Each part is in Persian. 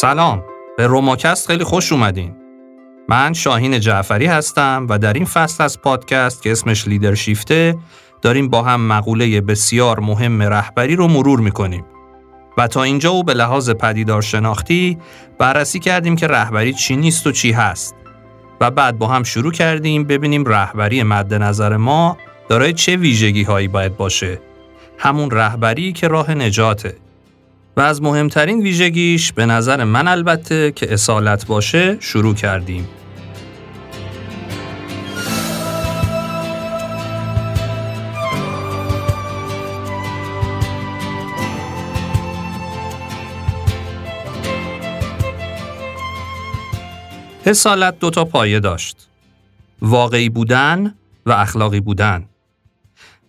سلام به روماکست خیلی خوش اومدین. من شاهین جعفری هستم و در این فصل از پادکست که اسمش لیدرشیفته داریم با هم مقوله بسیار مهم رهبری رو مرور می‌کنیم. و تا اینجا او به لحاظ پدیدار شناختی بررسی کردیم که رهبری چی نیست و چی هست. و بعد با هم شروع کردیم ببینیم رهبری مد نظر ما دارای چه ویژگی هایی باید باشه. همون رهبری که راه نجاته. و از مهمترین ویژگیش به نظر من البته که اصالت باشه شروع کردیم. اصالت دوتا پایه داشت. واقعی بودن و اخلاقی بودن.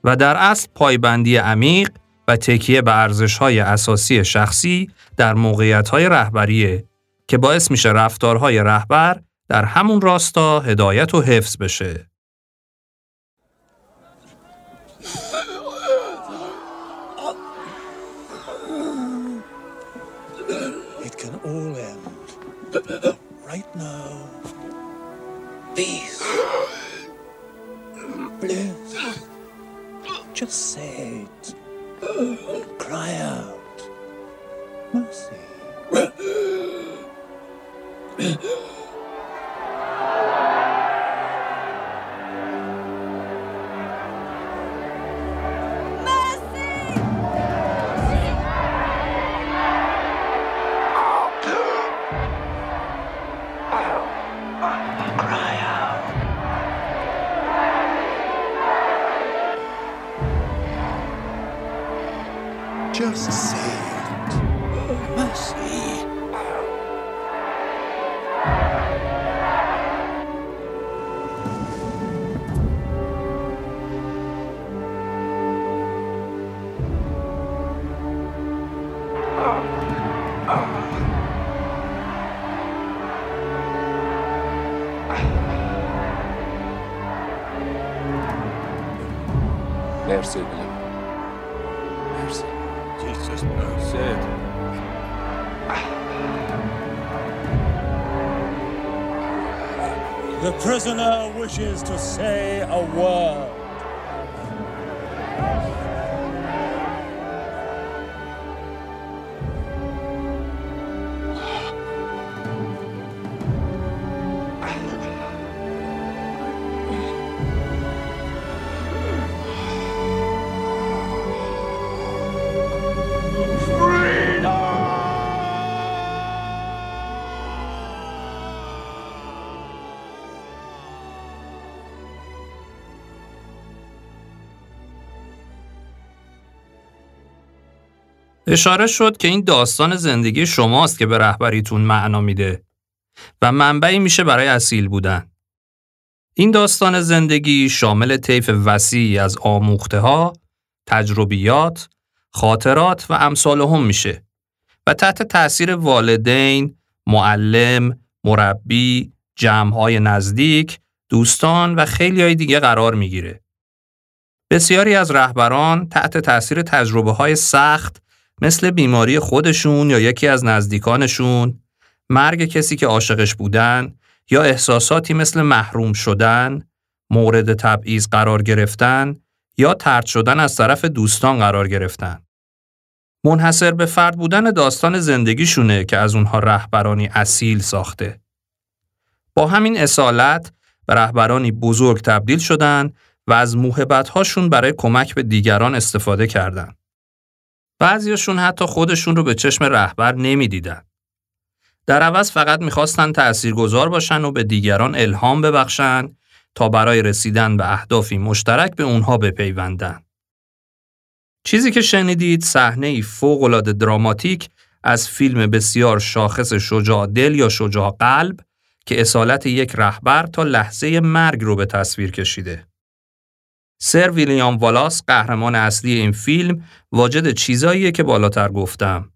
و در اصل پایبندی عمیق و تکیه به ارزش‌های اساسی شخصی در موقعیت‌های رهبریه که باعث میشه رفتارهای رهبر در همون راستا هدایت و حفظ بشه. It can all end right now. Bliss. Just say it. Cry out. Mercy. wishes to say اشاره شد که این داستان زندگی شماست که به رهبریتون معنا میده و منبعی میشه برای اصیل بودن. این داستان زندگی شامل طیف وسیعی از آموخته ها، تجربیات، خاطرات و امثال هم میشه و تحت تأثیر والدین، معلم، مربی، جمعهای نزدیک، دوستان و خیلی های دیگه قرار می‌گیره. بسیاری از رهبران تحت تأثیر تجربه های سخت مثل بیماری خودشون یا یکی از نزدیکانشون، مرگ کسی که عاشقش بودن یا احساساتی مثل محروم شدن، مورد تبعیض قرار گرفتن یا ترد شدن از طرف دوستان قرار گرفتن. منحصر به فرد بودن داستان زندگیشونه که از اونها رهبرانی اصیل ساخته. با همین اصالت به رهبرانی بزرگ تبدیل شدن و از موهبت‌هاشون برای کمک به دیگران استفاده کردند. بعضیاشون حتی خودشون رو به چشم رهبر نمی‌دیدن. در عوض فقط می‌خواستن تأثیرگذار باشن و به دیگران الهام ببخشن تا برای رسیدن به اهدافی مشترک به اونها بپیوندن. چیزی که شنیدید صحنه فوق‌العاده دراماتیک از فیلم بسیار شاخص شجاع دل یا شجاع قلب که اصالت یک رهبر تا لحظه مرگ رو به تصویر کشیده. سر ویلیام والاس قهرمان اصلی این فیلم واجد چیزاییه که بالاتر گفتم.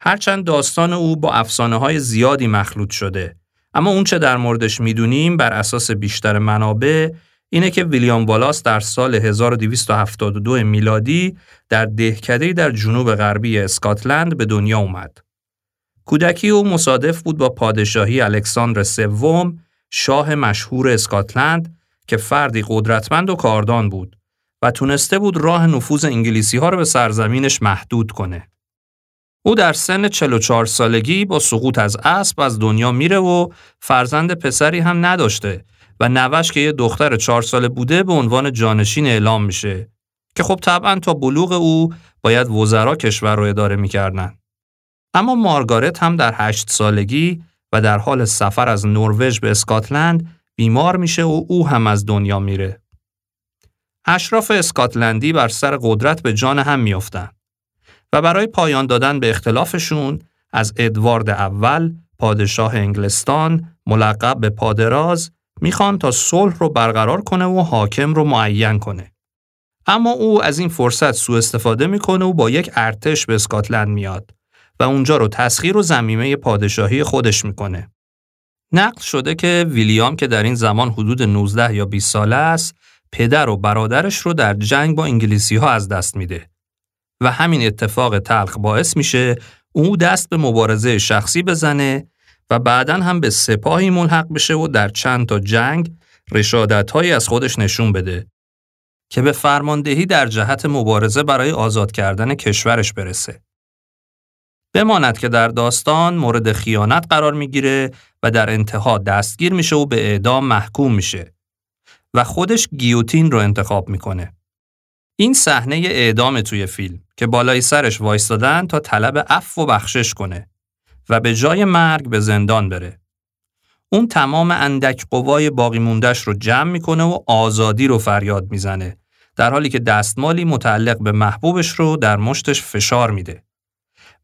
هرچند داستان او با افسانه های زیادی مخلوط شده اما اون چه در موردش می‌دونیم بر اساس بیشتر منابع اینه که ویلیام والاس در سال 1272 میلادی در دهکده‌ای در جنوب غربی اسکاتلند به دنیا اومد. کودکی او مصادف بود با پادشاهی الکساندر سوم شاه مشهور اسکاتلند که فردی قدرتمند و کاردان بود و تونسته بود راه نفوذ انگلیسی ها رو به سرزمینش محدود کنه. او در سن 44 سالگی با سقوط از اسب از دنیا میره و فرزند پسری هم نداشته و نوش که یه دختر چهار ساله بوده به عنوان جانشین اعلام میشه که خب طبعا تا بلوغ او باید وزرا کشور رو اداره می‌کردن. اما مارگارت هم در هشت سالگی و در حال سفر از نروژ به اسکاتلند بیمار میشه و او هم از دنیا میره. اشراف اسکاتلندی بر سر قدرت به جان هم میافتن و برای پایان دادن به اختلافشون از ادوارد اول پادشاه انگلستان ملقب به پادراز می‌خوان تا صلح رو برقرار کنه و حاکم رو معین کنه. اما او از این فرصت سوء استفاده می‌کنه و با یک ارتش به اسکاتلند میاد و اونجا رو تسخیر و زمینه پادشاهی خودش می‌کنه. نقل شده که ویلیام که در این زمان حدود 19 یا 20 ساله است، پدر و برادرش رو در جنگ با انگلیسی ها از دست میده و همین اتفاق تلخ باعث میشه او دست به مبارزه شخصی بزنه و بعدا هم به سپاهی ملحق بشه و در چند تا جنگ رشادتهایی از خودش نشون بده که به فرماندهی در جهت مبارزه برای آزاد کردن کشورش برسه. بماند که در داستان مورد خیانت قرار می‌گیره و در انتها دستگیر میشه و به اعدام محکوم میشه و خودش گیوتین رو انتخاب می‌کنه. این صحنه اعدام توی فیلم که بالای سرش وایستادن تا طلب عفو و بخشش کنه و به جای مرگ به زندان بره. اون تمام اندک قوای باقی موندش رو جمع می‌کنه و آزادی رو فریاد می‌زنه در حالی که دستمالی متعلق به محبوبش رو در مشتش فشار میده.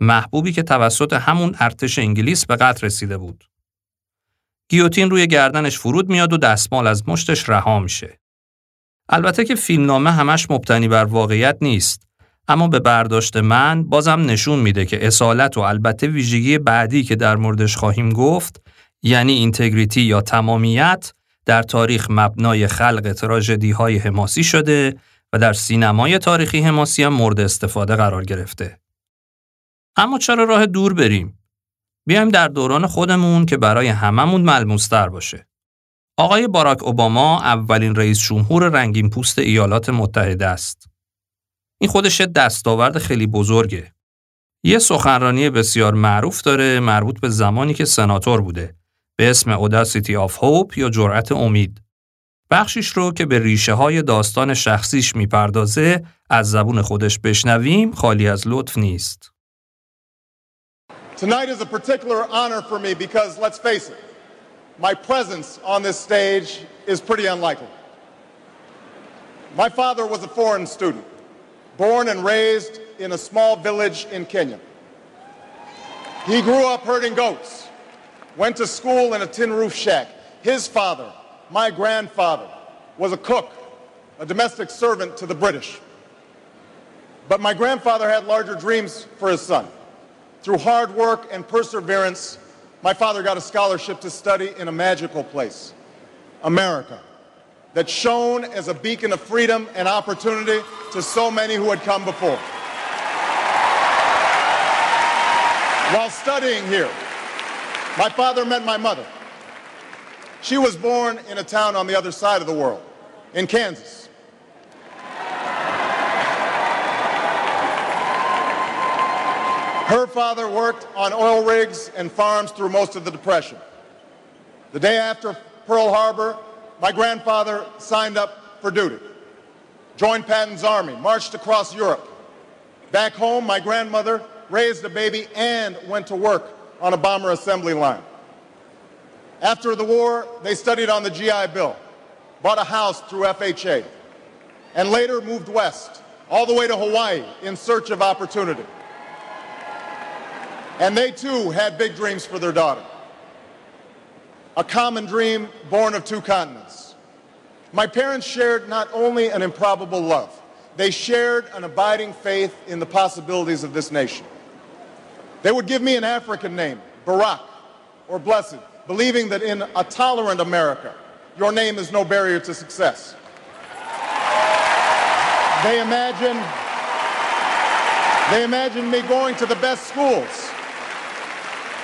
محبوبی که توسط همون ارتش انگلیس به قتل رسیده بود. گیوتین روی گردنش فرود میاد و دستمال از مشتش رها میشه. البته که فیلمنامه همش مبتنی بر واقعیت نیست اما به برداشت من بازم نشون میده که اصالت و البته ویژگی بعدی که در موردش خواهیم گفت یعنی اینتگریتی یا تمامیت در تاریخ مبنای خلق تراژدی های حماسی شده و در سینمای تاریخی حماسی هم مورد استفاده قرار گرفته. اما چرا راه دور بریم؟ بیایم در دوران خودمون که برای هممون ملموستر باشه. آقای باراک اوباما اولین رئیس جمهور رنگین پوست ایالات متحده است. این خودش دستاورد خیلی بزرگه. یه سخنرانی بسیار معروف داره مربوط به زمانی که سناتور بوده به اسم اوداسیتی آف هوپ یا جرأت امید. بخشیش رو که به ریشه های داستان شخصیش می‌پردازه از زبون خودش بشنویم خالی از لطف نیست. Tonight is a particular honor for me because, let's face it, my presence on this stage is pretty unlikely. My father was a foreign student, born and raised in a small village in Kenya. He grew up herding goats, went to school in a tin roof shack. His father, my grandfather, was a cook, a domestic servant to the British. But my grandfather had larger dreams for his son. Through hard work and perseverance, my father got a scholarship to study in a magical place, America, that shone as a beacon of freedom and opportunity to so many who had come before. While studying here, my father met my mother. She was born in a town on the other side of the world, in Kansas. Her father worked on oil rigs and farms through most of the Depression. The day after Pearl Harbor, my grandfather signed up for duty, joined Patton's army, marched across Europe. Back home, my grandmother raised a baby and went to work on a bomber assembly line. After the war, they studied on the GI Bill, bought a house through FHA, and later moved west, all the way to Hawaii in search of opportunity. And they too had big dreams for their daughter. A common dream born of two continents. My parents shared not only an improbable love, they shared an abiding faith in the possibilities of this nation. They would give me an African name, Barak, or Blessed, believing that in a tolerant America, your name is no barrier to success. They imagined, they imagined me going to the best schools,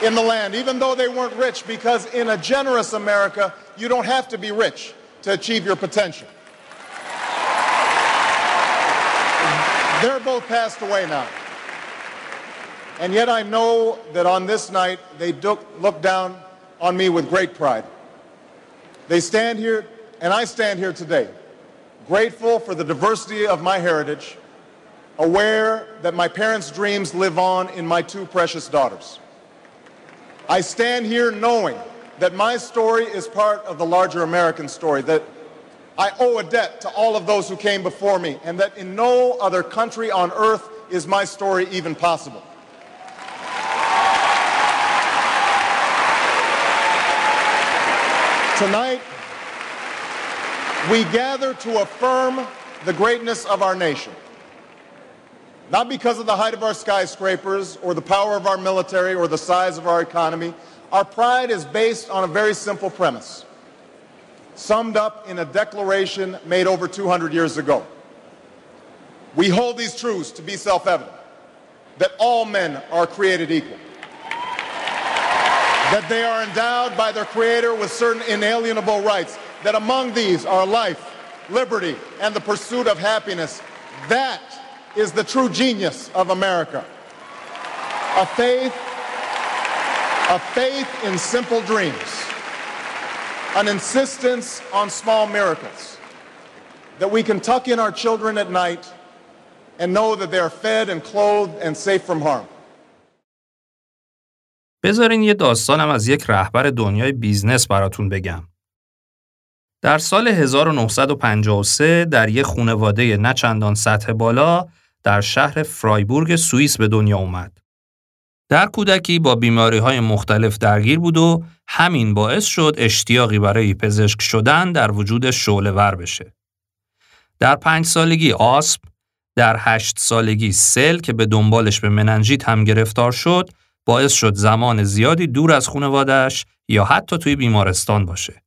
in the land, even though they weren't rich, because in a generous America, you don't have to be rich to achieve your potential. They're both passed away now. And yet I know that on this night, they look down on me with great pride. They stand here, and I stand here today, grateful for the diversity of my heritage, aware that my parents' dreams live on in my two precious daughters. I stand here knowing that my story is part of the larger American story, that I owe a debt to all of those who came before me, and that in no other country on earth is my story even possible. Tonight, we gather to affirm the greatness of our nation. Not because of the height of our skyscrapers or the power of our military or the size of our economy. Our pride is based on a very simple premise, summed up in a declaration made over 200 years ago. We hold these truths to be self-evident, that all men are created equal, that they are endowed by their Creator with certain inalienable rights, that among these are life, liberty, and the pursuit of happiness. That is the true genius of America. A faith, a faith in simple dreams, an insistence on small miracles, that we can tuck in our children at night and know that they are fed and clothed and safe from harm. بذارین یه داستانم از یک رهبر دنیای بیزنس براتون بگم. در سال 1953 در یک خونواده نچندان سطح بالا در شهر فرایبورگ سوئیس به دنیا اومد. در کودکی با بیماری های مختلف درگیر بود و همین باعث شد اشتیاقی برای پزشک شدن در وجودش شعله ور بشه. در پنج سالگی آسپ، در هشت سالگی سل که به دنبالش به مننجیت هم گرفتار شد، باعث شد زمان زیادی دور از خانواده‌اش یا حتی توی بیمارستان باشه.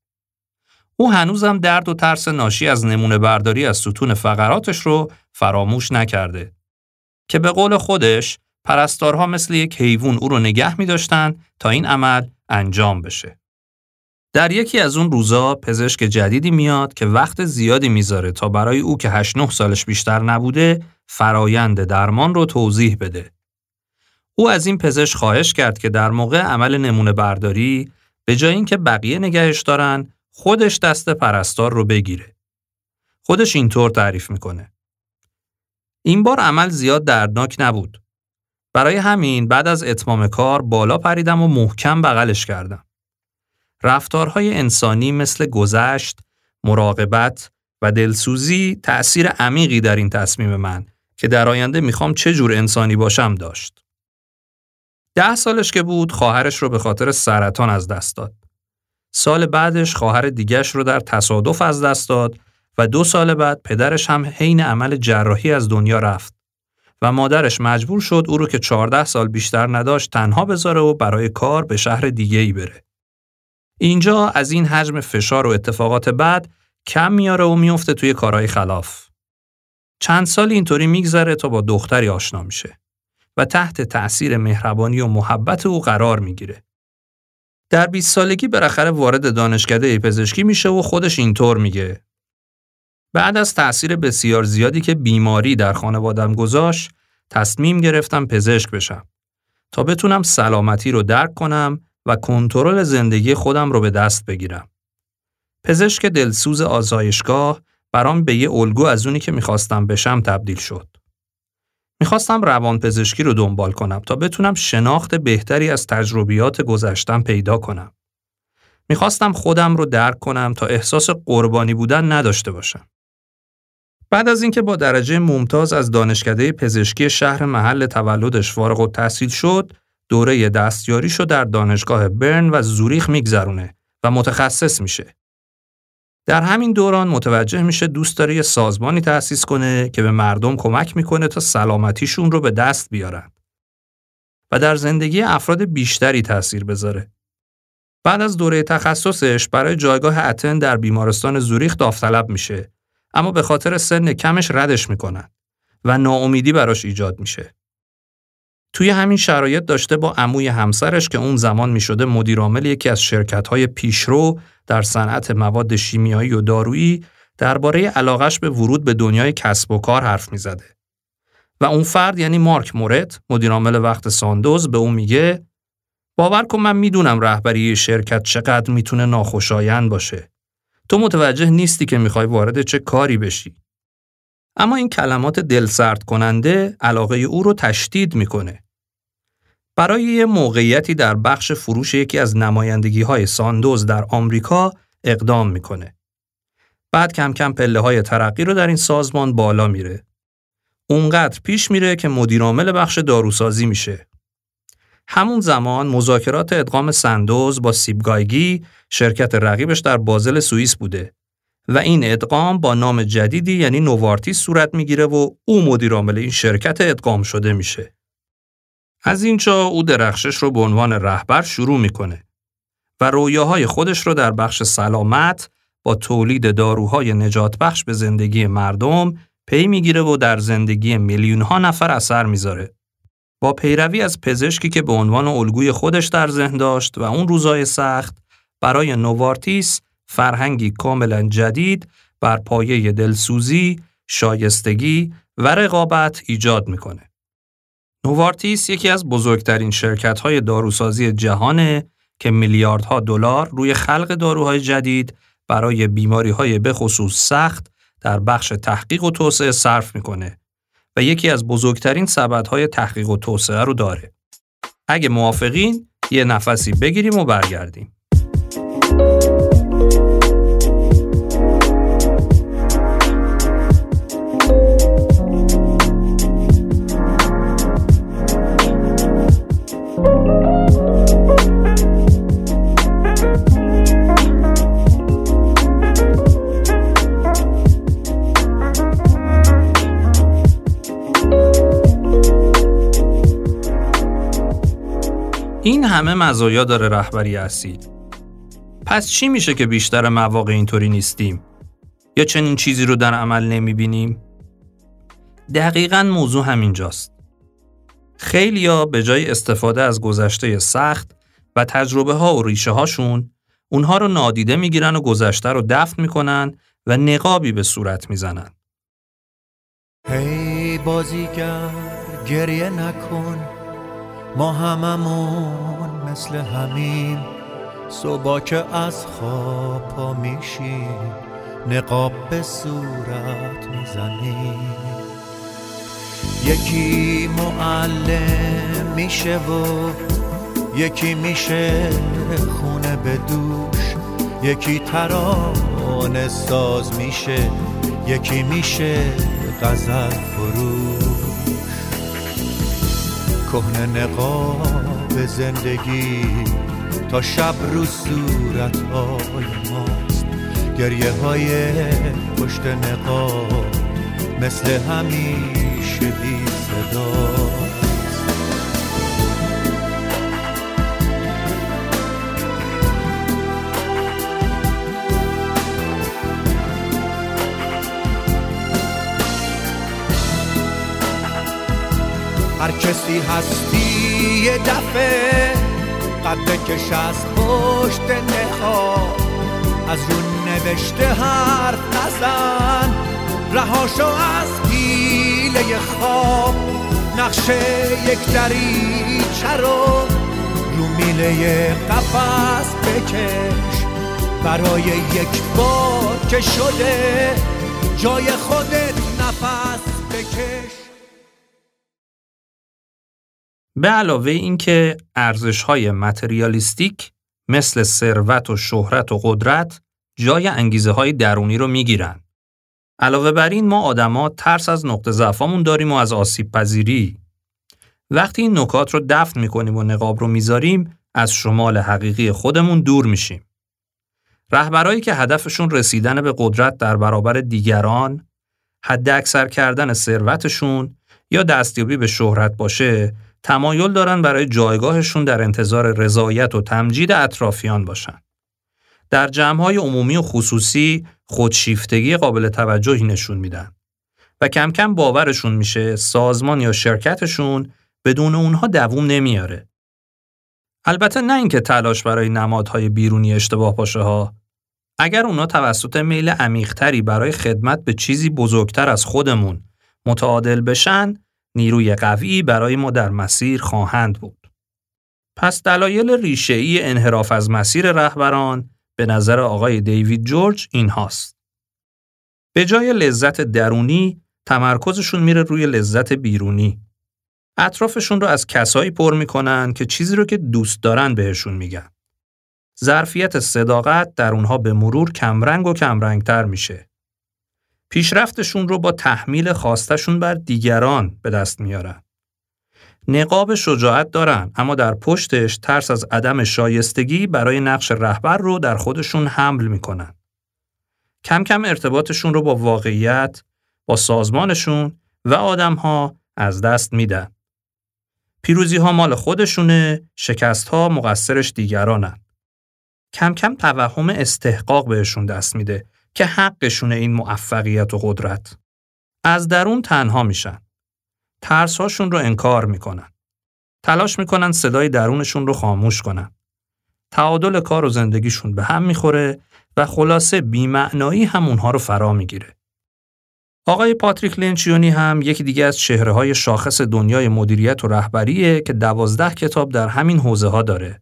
او هنوزم درد و ترس ناشی از نمونه برداری از ستون فقراتش رو فراموش نکرده. که به قول خودش پرستارها مثل یک حیوان او رو نگه می داشتن تا این عمل انجام بشه. در یکی از اون روزا پزشک جدیدی میاد که وقت زیادی می‌ذاره تا برای او که 8 9 سالش بیشتر نبوده فرایند درمان رو توضیح بده. او از این پزشک خواهش کرد که در موقع عمل نمونه برداری به جای اینکه بقیه نگهش دارن خودش دست پرستار رو بگیره. خودش اینطور تعریف می‌کنه. این بار عمل زیاد دردناک نبود. برای همین بعد از اتمام کار بالا پریدم و محکم بغلش کردم. رفتارهای انسانی مثل گذشت، مراقبت و دلسوزی تأثیر عمیقی در این تصمیم من که در آینده می‌خوام چه جور انسانی باشم داشت. ده سالش که بود خواهرش رو به خاطر سرطان از دست داد. سال بعدش خواهر دیگش رو در تصادف از دست داد و دو سال بعد پدرش هم حین عمل جراحی از دنیا رفت و مادرش مجبور شد او رو که 14 سال بیشتر نداشت تنها بذاره و برای کار به شهر دیگه ای بره. اینجا از این حجم فشار و اتفاقات بعد کم میاره و میفته توی کارهای خلاف. چند سال اینطوری میگذره تا با دختری آشنا میشه و تحت تأثیر مهربانی و محبت او قرار می‌گیره. در 20 سالگی بالاخره وارد دانشکده پزشکی میشه و خودش اینطور میگه. بعد از تأثیر بسیار زیادی که بیماری در خانوادم گذاشت، تصمیم گرفتم پزشک بشم تا بتونم سلامتی رو درک کنم و کنترل زندگی خودم رو به دست بگیرم. پزشک دلسوز آزایشگاه برام به یه الگو از اونی که می‌خواستم بشم تبدیل شد. می‌خواستم روان پزشکی رو دنبال کنم تا بتونم شناخت بهتری از تجربیات گذشتم پیدا کنم. می‌خواستم خودم رو درک کنم تا احساس قربانی بودن نداشته باشم. بعد از اینکه با درجه ممتاز از دانشکده پزشکی شهر محل تولدش فارغ التحصیل شد، دوره دستیاریشو در دانشگاه برن و زوریخ میگذرونه و متخصص میشه. در همین دوران متوجه میشه دوست داره یه سازمانی تأسیس کنه که به مردم کمک می‌کنه تا سلامتیشون رو به دست بیارن و در زندگی افراد بیشتری تأثیر بذاره. بعد از دوره تخصصش برای جایگاه اتن در بیمارستان زوریخ داوطلب میشه اما به خاطر سن کمش ردش می‌کنن و ناامیدی براش ایجاد میشه. توی همین شرایط داشته با عموی همسرش که اون زمان می شده مدیرعامل یکی از شرکت‌های پیشرو در صنعت مواد شیمیایی و دارویی درباره علاقش به ورود به دنیای کسب و کار حرف می‌زده. و اون فرد یعنی مارک مورت مدیرعامل وقت ساندوز به اون میگه باور کن من می‌دونم رهبری شرکت چقدر می‌تونه ناخوشایند باشه. تو متوجه نیستی که می‌خوای وارد چه کاری بشی. اما این کلمات دلسرد کننده علاقه او رو تشدید می‌کنه. برای یه موقعیتی در بخش فروش یکی از نمایندگی های ساندوز در آمریکا اقدام می‌کنه. بعد کم کم پله های ترقی رو در این سازمان بالا میره. اونقدر پیش میره که مدیرعامل بخش داروسازی میشه. همون زمان مذاکرات ادغام سندوز با سیبگایگی شرکت رقیبش در بازل سوئیس بوده و این ادغام با نام جدیدی یعنی نووارتیس صورت می‌گیره و او مدیرعامل این شرکت ادغام شده میشه. از اینجا او درخشش رو به عنوان رهبر شروع می‌کنه و رویاهای خودش رو در بخش سلامت با تولید داروهای نجات بخش به زندگی مردم پی می‌گیره و در زندگی میلیون ها نفر اثر می‌ذاره. با پیروی از پزشکی که به عنوان الگوی خودش در ذهن داشت و اون روزای سخت برای نووارتیس فرهنگی کاملا جدید بر پایه دلسوزی، شایستگی و رقابت ایجاد می‌کنه. نووارتیس یکی از بزرگترین شرکت‌های داروسازی جهانه که میلیاردها دلار روی خلق داروهای جدید برای بیماری‌های بخصوص سخت در بخش تحقیق و توسعه صرف می‌کنه و یکی از بزرگترین سبدهای تحقیق و توسعه رو داره. اگه موافقین یه نفسی بگیریم و برگردیم. این همه مزایا داره رهبری اصیل. پس چی میشه که بیشتر مواقع اینطوری نیستیم؟ یا چنین چیزی رو در عمل نمی‌بینیم؟ دقیقا موضوع همینجاست. خیلیا به جای استفاده از گذشته سخت و تجربه ها و ریشه هاشون اونها رو نادیده می‌گیرن و گذشته رو دفن می‌کنن و نقابی به صورت می‌زنن. هی بازیگر گریه نکن ما هممون مثل همیم صبح که از خواب پا میشیم نقاب به صورت می‌زنیم. یکی معلم میشه و یکی میشه خونه به دوش یکی ترانه ساز میشه یکی میشه غزل فروش. کهنه نقاب زندگی تا شب رو صورت های ماست. گریه های پشت نقاب مثل همیشه هر کسی هستی یه دفعه قد کش از پشت نخواه. از رو نوشته حرف نزن رهاشو از گیله خواب. نقشه یک دریچه رو رو میله قفص بکش. برای یک بار که شده جای خودت نفس به علاوه اینکه ارزش‌های متریالیستیک مثل ثروت و شهرت و قدرت جای انگیزه های درونی رو می‌گیرن. علاوه بر این ما آدما ترس از نقطه ضعفامون داریم و از آسیب پذیری. وقتی این نکات رو دفن می‌کنیم و نقاب رو می‌ذاریم از شمال حقیقی خودمون دور میشیم. رهبرایی که هدفشون رسیدن به قدرت در برابر دیگران، حد اکثر کردن ثروتشون یا دستیابی به شهرت باشه تمایل دارن برای جایگاهشون در انتظار رضایت و تمجید اطرافیان باشن. در جمعهای عمومی و خصوصی خودشیفتگی قابل توجهی نشون میدن و کم کم باورشون میشه سازمان یا شرکتشون بدون اونها دووم نمیاره. البته نه اینکه تلاش برای نمادهای بیرونی اشتباه باشه ها. اگر اونا توسط میل عمیقتری برای خدمت به چیزی بزرگتر از خودمون متعادل بشن، نیروی قوی برای ما در مسیر خواهند بود. پس دلایل ریشه‌ای انحراف از مسیر رهبران به نظر آقای دیوید جورج این هاست. به جای لذت درونی تمرکزشون میره روی لذت بیرونی. اطرافشون رو از کسایی پر می‌کنن که چیزی رو که دوست دارن بهشون میگن. ظرفیت صداقت در اونها به مرور کمرنگ و کمرنگتر میشه. پیشرفتشون رو با تحمیل خواستشون بر دیگران به دست میارن. نقاب شجاعت دارن اما در پشتش ترس از عدم شایستگی برای نقش رهبر رو در خودشون حمل می‌کنن. کم کم ارتباطشون رو با واقعیت، با سازمانشون و آدمها از دست میدن. پیروزی ها مال خودشونه، شکست ها مقصرش دیگرانن. کم کم توهم استحقاق بهشون دست میده که حقشونه این موفقیت و قدرت. از درون تنها میشن. ترسهاشون رو انکار می‌کنن. تلاش می‌کنن صدای درونشون رو خاموش کنن. تعادل کار و زندگیشون به هم می‌خوره و خلاصه بیمعنایی هم اونها رو فرا می‌گیره. آقای پاتریک لنچیونی هم یکی دیگه از چهره های شاخص دنیای مدیریت و رهبریه که دوازده کتاب در همین حوزه ها داره.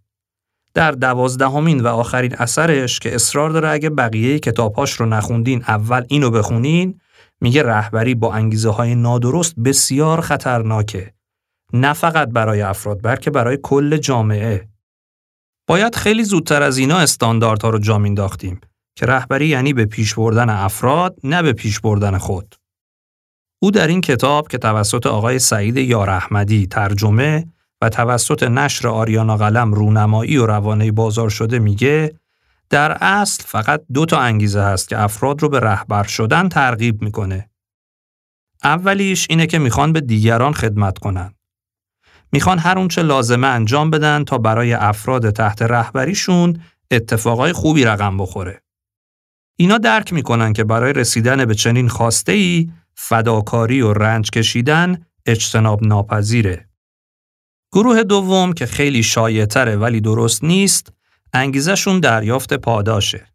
در دوازدهمین و آخرین اثرش که اصرار داره اگه بقیه کتابهاش رو نخوندین اول اینو بخونین میگه رهبری با انگیزه های نادرست بسیار خطرناکه. نه فقط برای افراد بلکه برای کل جامعه. باید خیلی زودتر از اینا استانداردها رو جا مینداختیم که رهبری یعنی به پیش بردن افراد نه به پیش بردن خود. او در این کتاب که توسط آقای سعید یار احمدی ترجمه و توسط نشر آریانا قلم رونمایی و روانه بازار شده میگه در اصل فقط دو تا انگیزه هست که افراد رو به رهبر شدن ترغیب می‌کنه. اولیش اینه که می‌خوان به دیگران خدمت کنن. می‌خوان هر اونچه لازمه انجام بدن تا برای افراد تحت رهبریشون اتفاقای خوبی رقم بخوره. اینا درک می‌کنن که برای رسیدن به چنین خواسته ای فداکاری و رنج کشیدن اجتناب ناپذیره. گروه دوم که خیلی شایعتره ولی درست نیست انگیزشون دریافت پاداشه.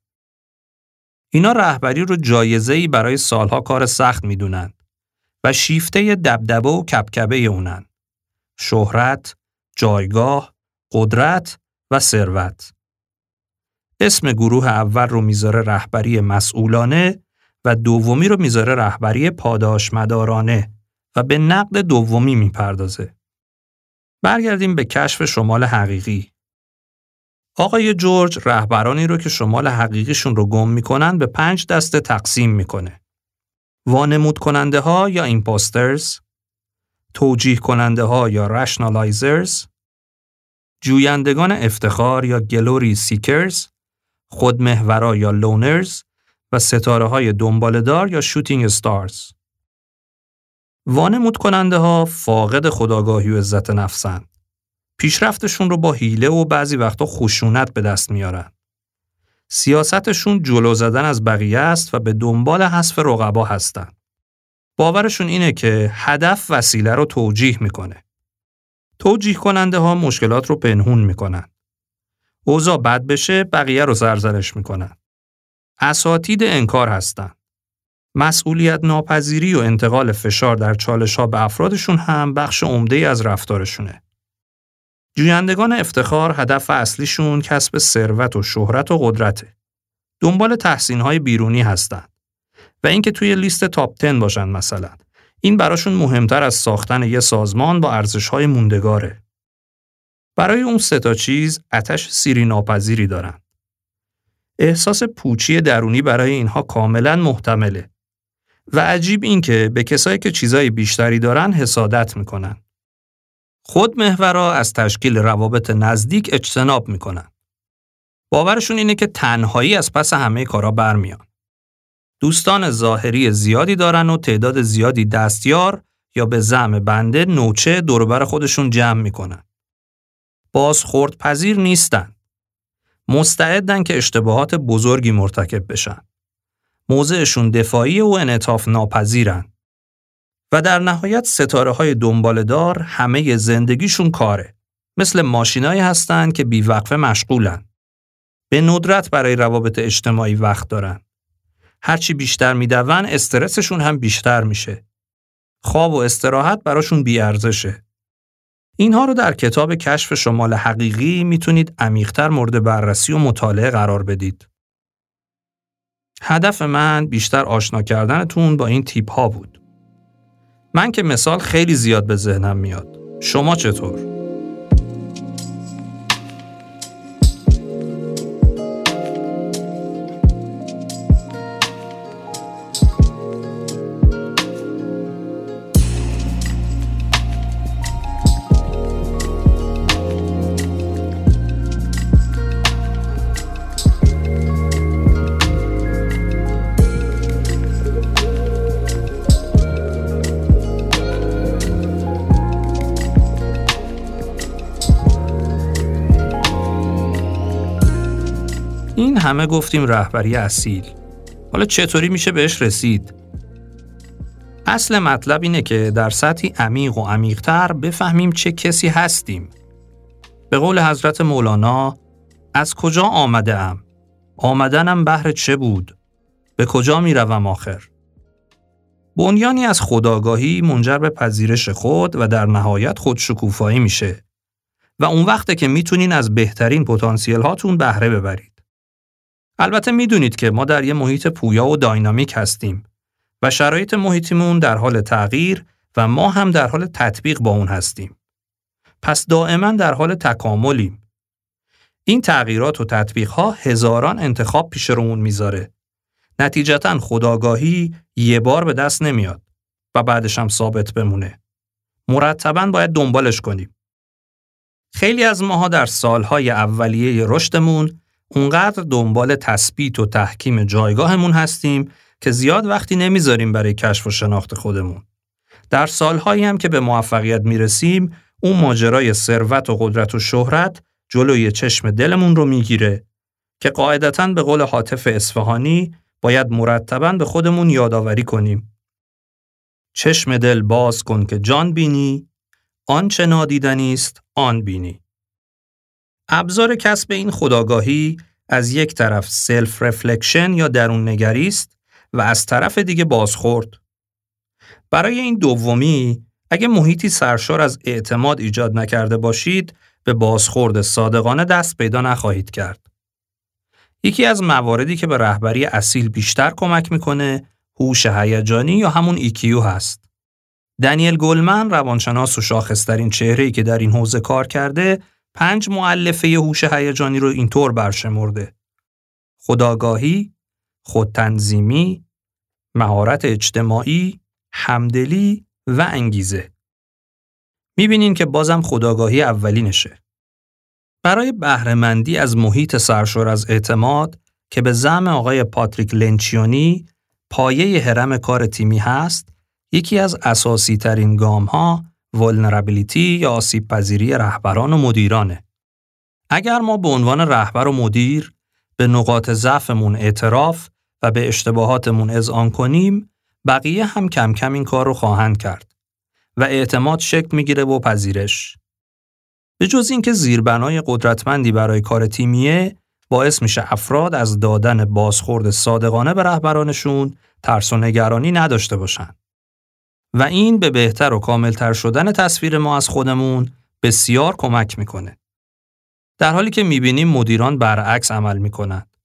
اینا رهبری رو جایزه‌ای برای سالها کار سخت می‌دونن و شیفته دبدبه و کبکبه اونن. شهرت، جایگاه، قدرت و ثروت. اسم گروه اول رو می‌ذاره رهبری مسئولانه و دومی رو می‌ذاره رهبری پاداش مدارانه و به نقد دومی می‌پردازه. برگردیم به کشف شمال حقیقی. آقای جورج رهبرانی رو که شمال حقیقیشون رو گم می‌کنن به پنج دسته تقسیم می‌کنه. وانمود کننده ها یا imposters، توجیه کننده ها یا rationalizers، جویندگان افتخار یا glory seekers، خودمحورا یا loners و ستاره های دنبالدار یا shooting stars. وانمود کننده ها فاقد خودآگاهی و عزت نفسن. پیشرفتشون رو با حیله و بعضی وقتا خشونت به دست میارن. سیاستشون جلو زدن از بقیه است و به دنبال حذف رقبا هستن. باورشون اینه که هدف وسیله رو توجیه می‌کنه. توجیه کننده ها مشکلات رو پنهون می‌کنن. اوضاع بد بشه بقیه رو سرزنش می‌کنن. اساتید انکار هستن. مسئولیت ناپذیری و انتقال فشار در چالش ها به افرادشون هم بخش عمده از رفتارشونه. جویندگان افتخار هدف اصلیشون کسب ثروت و شهرت و قدرته. دنبال تحسین های بیرونی هستند. و اینکه توی لیست تاپ 10 باشن مثلا. این براشون مهمتر از ساختن یه سازمان با ارزش های موندگاره. برای اون سه تا چیز اتش سیری ناپذیری دارن. احساس پوچی درونی برای اینها کاملا محتمله و عجیب این که به کسایی که چیزای بیشتری دارن حسادت می‌کنن. خود محورا از تشکیل روابط نزدیک اجتناب می‌کنن. باورشون اینه که تنهایی از پس همه کارا برمیان. دوستان ظاهری زیادی دارن و تعداد زیادی دستیار یا به زعم بنده نوچه دوربر خودشون جمع می‌کنن. بازخورد پذیر نیستن. مستعدن که اشتباهات بزرگی مرتکب بشن. موضعشون دفاعی و انعطاف ناپذیرن. و در نهایت ستاره های دنبالدار همه زندگیشون کاره. مثل ماشینایی هستند که بیوقفه مشغولن. به ندرت برای روابط اجتماعی وقت دارن. هرچی بیشتر میدون استرسشون هم بیشتر میشه. خواب و استراحت براشون بیارزشه. اینها رو در کتاب کشف شمال حقیقی می‌تونید عمیقتر مورد بررسی و مطالعه قرار بدید. هدف من بیشتر آشنا کردنتون با این تیپ ها بود. من که مثال خیلی زیاد به ذهنم میاد. شما چطور؟ همه گفتیم رهبری اصیل. حالا چطوری میشه بهش رسید؟ اصل مطلب اینه که در سطحی عمیق و عمیقتر بفهمیم چه کسی هستیم. به قول حضرت مولانا از کجا آمده ام؟ آمدنم بهر چه بود؟ به کجا می روم آخر؟ بنیانی از خداگاهی منجر به پذیرش خود و در نهایت خودشکوفایی میشه و اون وقته که می‌تونین از بهترین پتانسیل هاتون بهره ببرید. البته می‌دونید که ما در یه محیط پویا و داینامیک هستیم و شرایط محیطیمون در حال تغییر و ما هم در حال تطبیق با اون هستیم. پس دائما در حال تکاملیم. این تغییرات و تطبیق ها هزاران انتخاب پیش رومون می‌ذاره. نتیجتا خداگاهی یه بار به دست نمیاد و بعدش هم ثابت بمونه. مرتبا باید دنبالش کنیم. خیلی از ماها در سالهای اولیه رشدمون اونقدر دنبال تثبیت و تحکیم جایگاهمون هستیم که زیاد وقتی نمی‌ذاریم برای کشف و شناخت خودمون. در سالهایی هم که به موفقیت می‌رسیم، اون ماجرای ثروت و قدرت و شهرت جلوی چشم دلمون رو می‌گیره که قاعدتا به قول حاطف اصفهانی باید مرتبا به خودمون یادآوری کنیم. چشم دل باز کن که جان بینی، آنچه نادیدنی است آن بینی. ابزار کسب این خودآگاهی از یک طرف self reflection یا درون نگری است و از طرف دیگه بازخورد. برای این دومی اگه محیطی سرشار از اعتماد ایجاد نکرده باشید به بازخورد صادقانه دست پیدا نخواهید کرد. یکی از مواردی که به رهبری اصیل بیشتر کمک می‌کنه هوش هیجانی یا همون ایکیو هست. دنیل گلمن روانشناس و شاخصترین چهره‌ای که در این حوزه کار کرده پنج معلفه هوش هیجانی رو اینطور برشمرده. خداگاهی، خودتنظیمی، مهارت اجتماعی، همدلی و انگیزه. می‌بینین که بازم خداگاهی اولینشه. برای بهرهمندی از محیط سرشور از اعتماد که به زم آقای پاتریک لنچیونی پایه هرم کار تیمی هست، یکی از اساسی ترین گام ها ولنرابیلیتی یا آسیب پذیری رهبران و مدیرانه. اگر ما به عنوان رهبر و مدیر به نقاط ضعفمون اعتراف و به اشتباهاتمون اذعان کنیم، بقیه هم کم کم این کار رو خواهند کرد و اعتماد شکل می‌گیره و پذیرش. به جز اینکه زیربنای قدرتمندی برای کار تیمیه، باعث میشه افراد از دادن بازخورد صادقانه به رهبرانشون ترس و نگرانی نداشته باشند. و این به بهتر و کاملتر شدن تصویر ما از خودمون بسیار کمک می‌کنه. در حالی که می‌بینیم مدیران برعکس عمل می‌کنند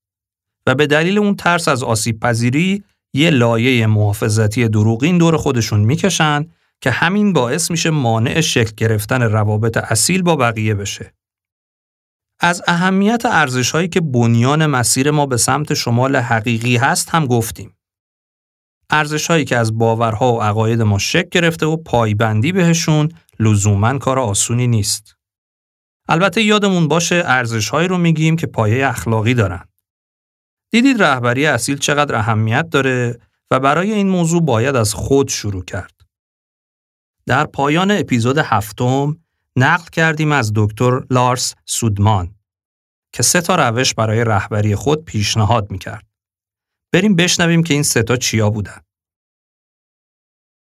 و به دلیل اون ترس از آسیب پذیری یه لایه محافظتی دروغین دور خودشون می‌کشن که همین باعث میشه مانع شکل گرفتن روابط اصیل با بقیه بشه. از اهمیت ارزش هایی که بنیان مسیر ما به سمت شمال حقیقی هست هم گفتیم. ارزش هایی که از باورها و عقاید ما شکل گرفته و پایبندی بهشون لزوما کار آسونی نیست. البته یادمون باشه ارزش هایی رو میگیم که پایه اخلاقی دارن. دیدید رهبری اصیل چقدر اهمیت داره و برای این موضوع باید از خود شروع کرد. در پایان اپیزود هفتم نقل کردیم از دکتر لارس سودمان که سه تا روش برای رهبری خود پیشنهاد می‌کرد. بریم بشنویم که این ستا چیا بودن.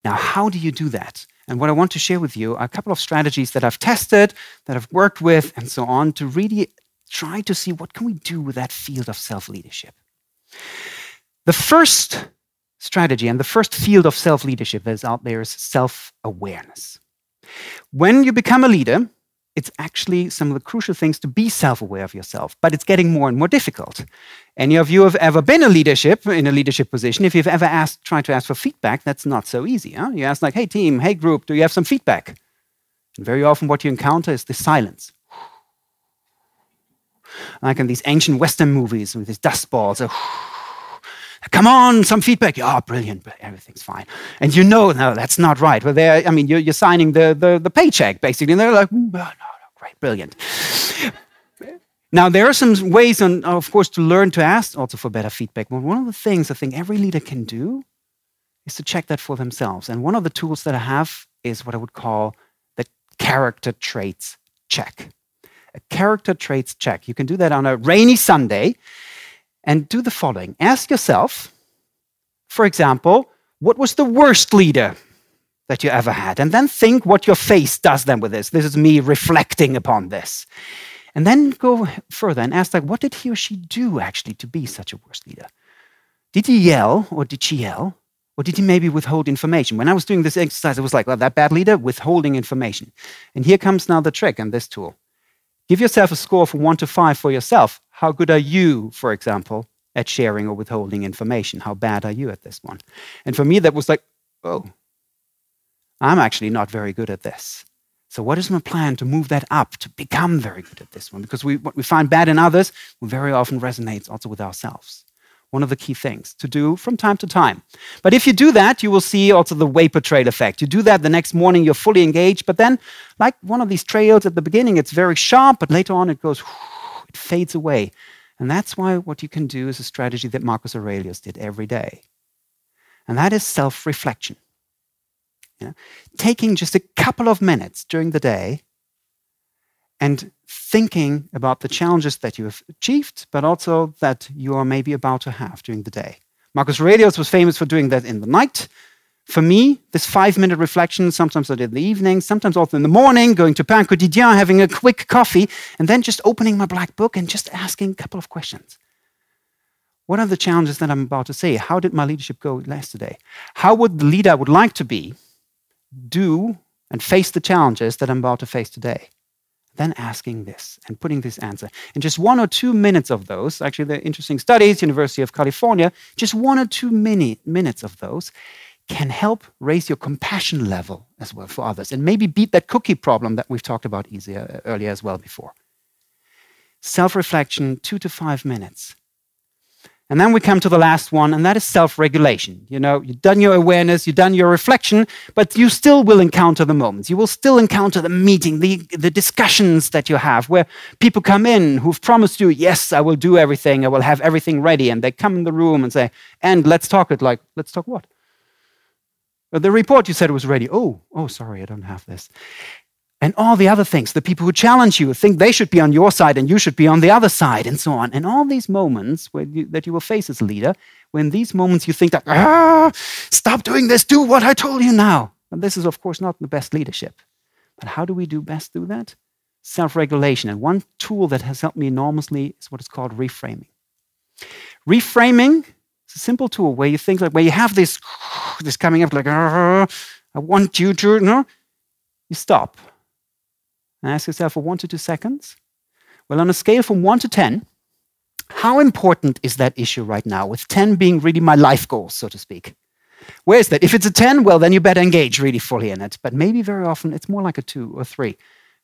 Now, how do you do that? And what I want to share with you are a couple of strategies that I've tested, that I've worked with, and so on, to really try to see what can we do with that field of self-leadership. The first strategy and the first field of self-leadership that is out there is self-awareness. When you become a leader, it's actually some of the crucial things to be self-aware of yourself, but it's getting more and more difficult. Any of you have ever been a leadership in a leadership position? If you've ever asked, tried to ask for feedback, that's not so easy. Huh? You ask like, "Hey team, hey group, do you have some feedback?" And very often, what you encounter is the silence. Like in these ancient Western movies with these dust balls. Uh, Come on, some feedback. Oh, brilliant, everything's fine. And you know, no, that's not right. Well, they're, I mean, you're, you're signing the, the, the, paycheck, basically. And they're like, oh, no, no, great, brilliant. now, there are some ways, on, of course, to learn to ask also for better feedback. But one of the things I think every leader can do is to check that for themselves. And one of the tools that I have is what I would call the character traits check. A character traits check. You can do that on a rainy Sunday and do the following ask yourself, for example, what was the worst leader that you ever had? And then think what your face does then with this. This is me reflecting upon this. And then go further and ask, like, what did he or she do actually to be such a worst leader? Did he yell or did she yell? Or did he maybe withhold information? When I was doing this exercise, I was like, well, that bad leader withholding information. And here comes now the trick and this tool. Give yourself a score from one to five for yourself. How good are you, for example, at sharing or withholding information? How bad are you at this one? And for me, that was like, oh, I'm actually not very good at this. So, what is my plan to move that up to become very good at this one? Because we, what we find bad in others very often resonates also with ourselves. One of the key things to do from time to time. But if you do that, you will see also the vapor trail effect. You do that the next morning, you're fully engaged, but then, like one of these trails at the beginning, it's very sharp, but later on it goes, fades away. And that's why what you can do is a strategy that Marcus Aurelius did every day. And that is self reflection. You know, taking just a couple of minutes during the day and thinking about the challenges that you have achieved, but also that you are maybe about to have during the day. Marcus Aurelius was famous for doing that in the night. For me, this five minute reflection, sometimes I did in the evening, sometimes also in the morning, going to Pain Quotidien, having a quick coffee, and then just opening my black book and just asking a couple of questions. What are the challenges that I'm about to say? How did my leadership go yesterday? How would the leader I would like to be do and face the challenges that I'm about to face today? Then asking this and putting this answer. In just one or two minutes of those, actually, the interesting studies, University of California, just one or two mini, minutes of those can help raise your compassion level as well for others and maybe beat that cookie problem that we've talked about easier, uh, earlier as well before. Self reflection, two to five minutes. And then we come to the last one, and that is self regulation. You know, you've done your awareness, you've done your reflection, but you still will encounter the moments. You will still encounter the meeting, the, the discussions that you have where people come in who've promised you, yes, I will do everything, I will have everything ready. And they come in the room and say, and let's talk it like, let's talk what? The report you said was ready. Oh, oh, sorry, I don't have this and all the other things. The people who challenge you think they should be on your side and you should be on the other side, and so on. And all these moments you, that you will face as a leader, when these moments you think that, ah, stop doing this, do what I told you now. And this is, of course, not the best leadership. But how do we do best do that? Self regulation. And one tool that has helped me enormously is what is called reframing. Reframing is a simple tool where you think like, where you have this, this coming up like, ah, I want you to, no, you stop and ask yourself for one to two seconds. Well, on a scale from one to 10, how important is that issue right now, with 10 being really my life goal, so to speak? Where is that? If it's a 10, well, then you better engage really fully in it. But maybe very often it's more like a two or three,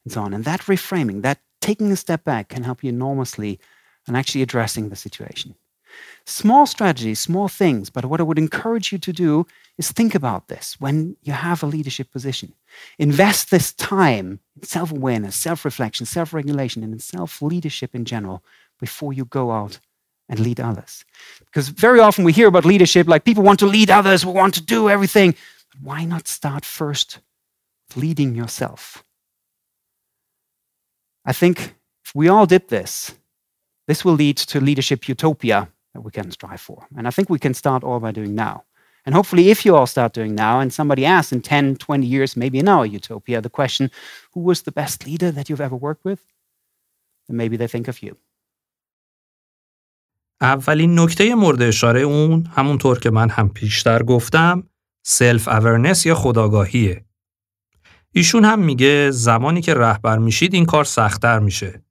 and so on. And that reframing, that taking a step back can help you enormously in actually addressing the situation. Small strategies, small things, but what I would encourage you to do is think about this when you have a leadership position. Invest this time in self awareness, self reflection, self regulation, and in self leadership in general before you go out and lead others. Because very often we hear about leadership like people want to lead others, we want to do everything. But why not start first leading yourself? I think if we all did this, this will lead to leadership utopia that we can strive for. And I think we can start all by doing now. And hopefully, if you all start doing now, and somebody asks in 10, 20 years, maybe in our utopia, the question, who was the best leader that you've ever worked with? Then maybe they think of you. اولین نکته مورد اشاره اون همونطور که من هم پیشتر گفتم سلف اورنس یا خداگاهیه. ایشون هم میگه زمانی که رهبر میشید این کار سختتر میشه.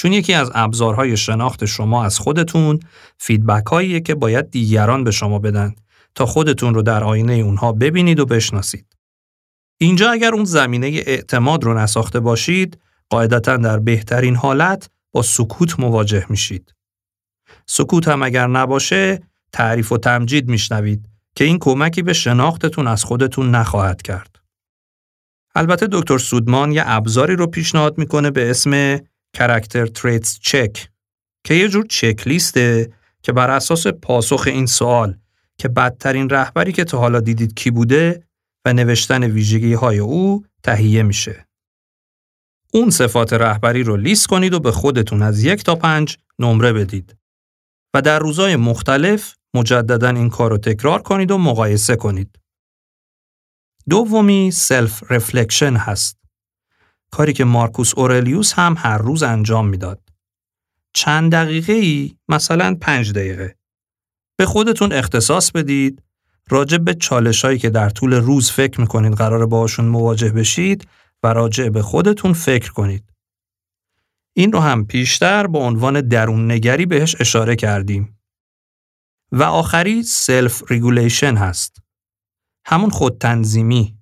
چون یکی از ابزارهای شناخت شما از خودتون feedback هاییه که باید دیگران به شما بدن تا خودتون رو در آینه اونها ببینید و بشناسید. اینجا اگر اون زمینه اعتماد رو نساخته باشید، قاعدتا در بهترین حالت با سکوت مواجه میشید. سکوت هم اگر نباشه، تعریف و تمجید میشنوید که این کمکی به شناختتون از خودتون نخواهد کرد. البته دکتر سودمان یه ابزاری رو پیشنهاد می‌کنه به اسم کرکتر تریتس چک که یه جور چک لیسته که بر اساس پاسخ این سوال که بدترین رهبری که تا حالا دیدید کی بوده و نوشتن ویژگی های او تهیه میشه. اون صفات رهبری رو لیست کنید و به خودتون از یک تا پنج نمره بدید و در روزهای مختلف مجددا این کار رو تکرار کنید و مقایسه کنید. دومی self reflection هست. کاری که مارکوس اورلیوس هم هر روز انجام می‌داد. چند دقیقه ای مثلا پنج دقیقه به خودتون اختصاص بدید راجع به چالش هایی که در طول روز فکر می‌کنید قرار باشون مواجه بشید و راجع به خودتون فکر کنید. این رو هم پیشتر با عنوان درون نگری بهش اشاره کردیم. و آخری self regulation هست. همون خودتنظیمی.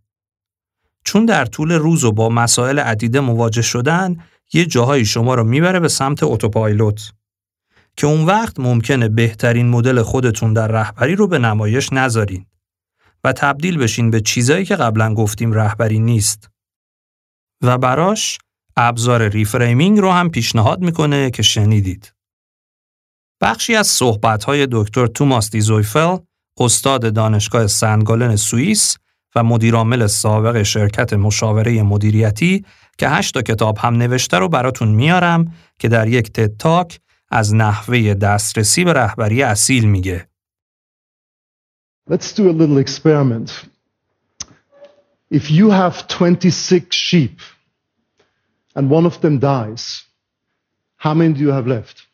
چون در طول روز و با مسائل عدیده مواجه شدن یه جاهایی شما رو می‌بره به سمت autopilot که اون وقت ممکنه بهترین مدل خودتون در رهبری رو به نمایش نذارین و تبدیل بشین به چیزایی که قبلا گفتیم رهبری نیست. و براش ابزار reframing رو هم پیشنهاد می‌کنه که شنیدید. بخشی از صحبت‌های دکتر توماس دیزویفل، استاد دانشگاه سنگالن سوئیس و مدیرعامل سابق شرکت مشاوره مدیریتی که هشت تا کتاب هم نوشته رو براتون میارم که در یک تتاک از نحوه دسترسی به رهبری اصیل میگه. Let's do a little experiment. If you have 26 sheep and one of them dies, how many do you have left?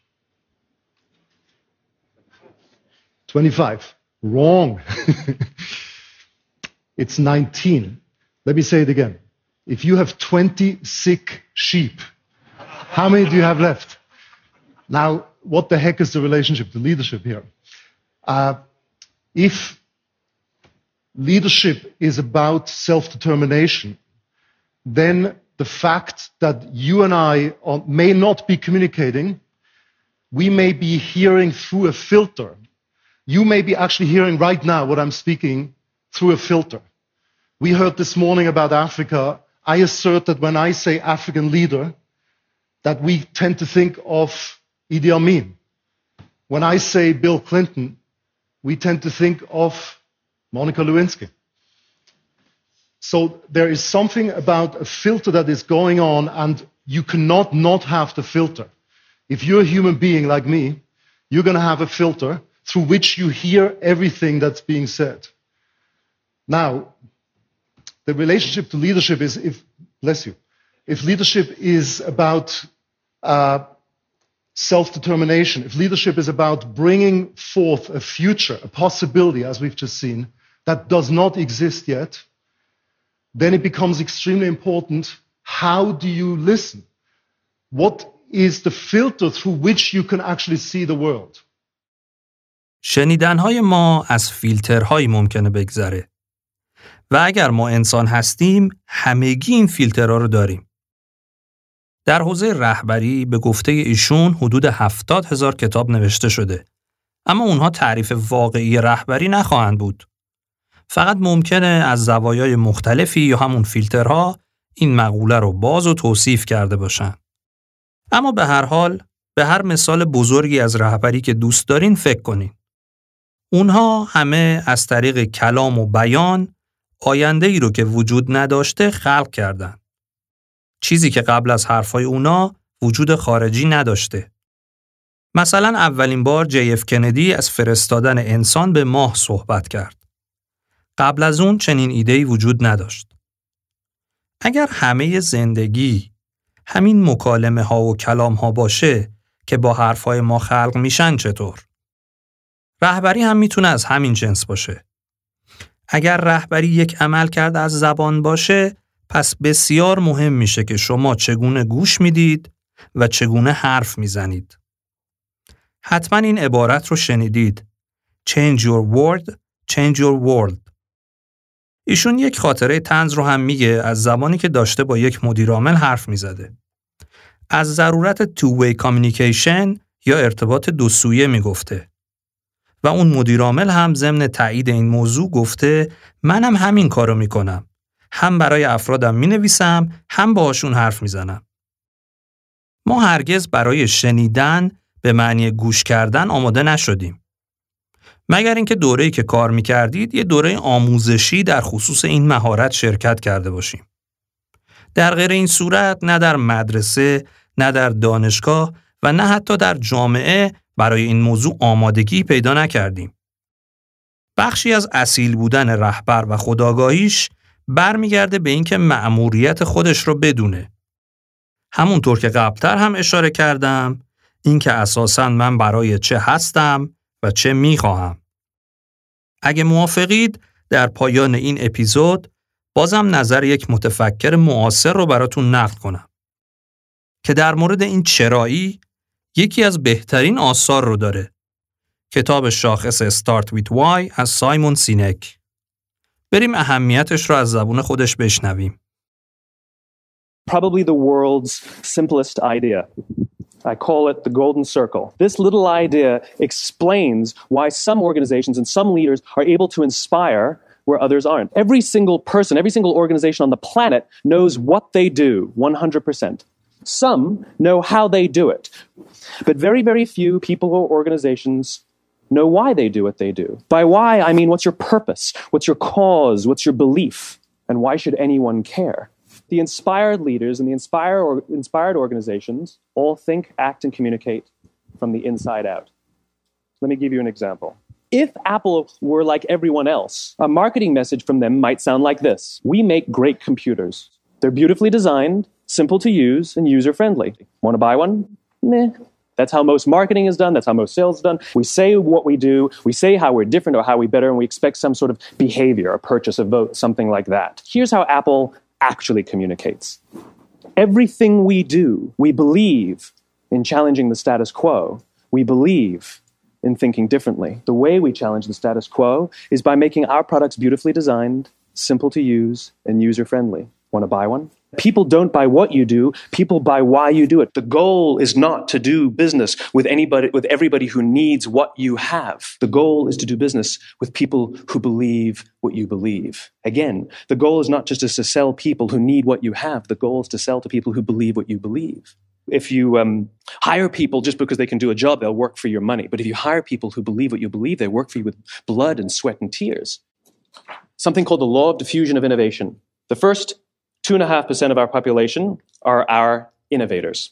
25. Wrong. it's 19. Let me say it again. If you have 20 sick sheep, how many do you have left? Now, what the heck is the relationship to leadership here? Uh, if leadership is about self determination, then the fact that you and I are, may not be communicating, we may be hearing through a filter. You may be actually hearing right now what I'm speaking through a filter. We heard this morning about Africa. I assert that when I say African leader, that we tend to think of Idi Amin. When I say Bill Clinton, we tend to think of Monica Lewinsky. So there is something about a filter that is going on, and you cannot not have the filter. If you're a human being like me, you're going to have a filter through which you hear everything that's being said. Now, the relationship to leadership is if, bless you, if leadership is about uh, self determination, if leadership is about bringing forth a future, a possibility, as we've just seen, that does not exist yet, then it becomes extremely important how do you listen? What is the filter through which you can actually see the world? شنیدنهای ما از فیلترهایی ممکنه بگذره و اگر ما انسان هستیم همگی این فیلترها رو داریم. در حوزه رهبری به گفته ایشون حدود هفتاد هزار کتاب نوشته شده اما اونها تعریف واقعی رهبری نخواهند بود. فقط ممکنه از زوایای مختلفی یا همون فیلترها این مقوله رو باز و توصیف کرده باشن. اما به هر حال به هر مثال بزرگی از رهبری که دوست دارین فکر کنین. اونها همه از طریق کلام و بیان آینده ای رو که وجود نداشته خلق کردن. چیزی که قبل از حرفای اونا وجود خارجی نداشته. مثلا اولین بار جی اف کندی از فرستادن انسان به ماه صحبت کرد. قبل از اون چنین ایده‌ای وجود نداشت. اگر همه زندگی همین مکالمه ها و کلام ها باشه که با حرفهای ما خلق میشن چطور؟ رهبری هم می‌تونه از همین جنس باشه. اگر رهبری یک عمل کرده از زبان باشه پس بسیار مهم میشه که شما چگونه گوش می‌دید و چگونه حرف می‌زنید. حتما این عبارت رو شنیدید. Change your word, change your world. ایشون یک خاطره تنز رو هم میگه از زمانی که داشته با یک مدیرعامل حرف می‌زده. از ضرورت two-way communication یا ارتباط دو سویه می‌گفته. و اون مدیرعامل هم ضمن تایید این موضوع گفته منم همین کارو می‌کنم. هم برای افرادم می نویسم هم باهاشون حرف می‌زنم. ما هرگز برای شنیدن به معنی گوش کردن آماده نشدیم. مگر اینکه دوره‌ای که کار می‌کردید یه دوره آموزشی در خصوص این مهارت شرکت کرده باشیم. در غیر این صورت نه در مدرسه، نه در دانشگاه و نه حتی در جامعه برای این موضوع آمادگی پیدا نکردیم. بخشی از اصیل بودن رهبر و خداگاهیش برمیگرده به اینکه مأموریت خودش رو بدونه. همونطور که قبلتر هم اشاره کردم، اینکه اساساً من برای چه هستم و چه می‌خواهم. اگه موافقید در پایان این اپیزود بازم نظر یک متفکر معاصر رو براتون نقل کنم که در مورد این چرایی یکی از بهترین آثار رو داره. کتاب شاخص Start with Why از سایمون سینک. بریم اهمیتش رو از زبون خودش بشنویم. Probably the world's simplest idea. I call it the golden circle. This little idea explains why some organizations and some leaders are able to inspire where others aren't. Every single person, every single organization on the planet knows what they do 100%. Some know how they do it. But very, very few people or organizations know why they do what they do. By why, I mean what's your purpose? What's your cause? What's your belief? And why should anyone care? The inspired leaders and the inspire or, inspired organizations all think, act, and communicate from the inside out. Let me give you an example. If Apple were like everyone else, a marketing message from them might sound like this We make great computers. They're beautifully designed, simple to use, and user friendly. Want to buy one? Meh. That's how most marketing is done. That's how most sales is done. We say what we do, we say how we're different or how we better, and we expect some sort of behavior, a purchase, a vote, something like that. Here's how Apple actually communicates. Everything we do, we believe in challenging the status quo. We believe in thinking differently. The way we challenge the status quo is by making our products beautifully designed, simple to use, and user friendly. Want to buy one? People don't buy what you do, people buy why you do it. The goal is not to do business with anybody with everybody who needs what you have. The goal is to do business with people who believe what you believe. Again, the goal is not just to sell people who need what you have. The goal is to sell to people who believe what you believe. If you um, hire people just because they can do a job, they'll work for your money. But if you hire people who believe what you believe, they work for you with blood and sweat and tears. Something called the law of diffusion of innovation. The first 2.5% of our population are our innovators.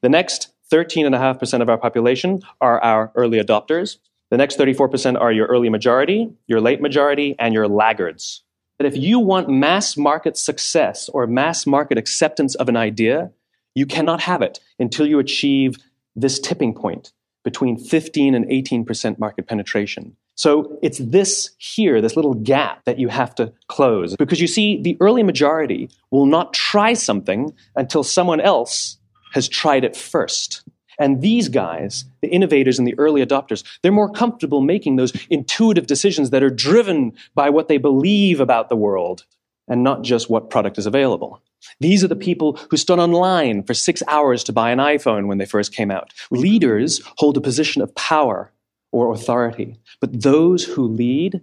The next 13.5% of our population are our early adopters. The next 34% are your early majority, your late majority, and your laggards. That if you want mass market success or mass market acceptance of an idea, you cannot have it until you achieve this tipping point between 15 and 18% market penetration. So it's this here, this little gap that you have to close. Because you see, the early majority will not try something until someone else has tried it first. And these guys, the innovators and the early adopters, they're more comfortable making those intuitive decisions that are driven by what they believe about the world and not just what product is available. These are the people who stood online for six hours to buy an iPhone when they first came out. Leaders hold a position of power or authority, but those who lead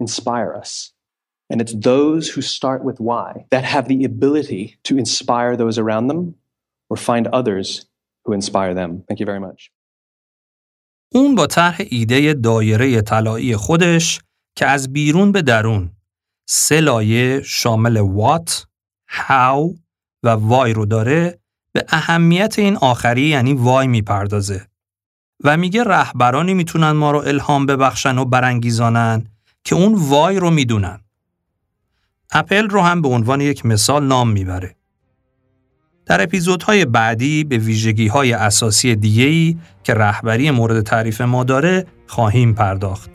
inspire us. And it's those who start with why that have the ability to inspire those around them or find others who inspire them. Thank you very much. اون با طرح ایده دایره طلایی خودش که از بیرون به درون سه لایه شامل وات، هاو و وای رو داره به اهمیت این آخری یعنی وای میپردازه و میگه رهبرانی می‌تونن ما رو الهام ببخشن و برانگیزانن که اون وای رو می‌دونن. اپل رو هم به عنوان یک مثال نام می‌بره. در اپیزودهای بعدی به ویژگی های اساسی دیگه‌ای که رهبری مورد تعریف ما داره خواهیم پرداخت.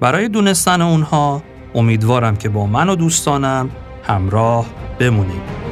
برای دونستن اونها امیدوارم که با من و دوستانم همراه بمونید.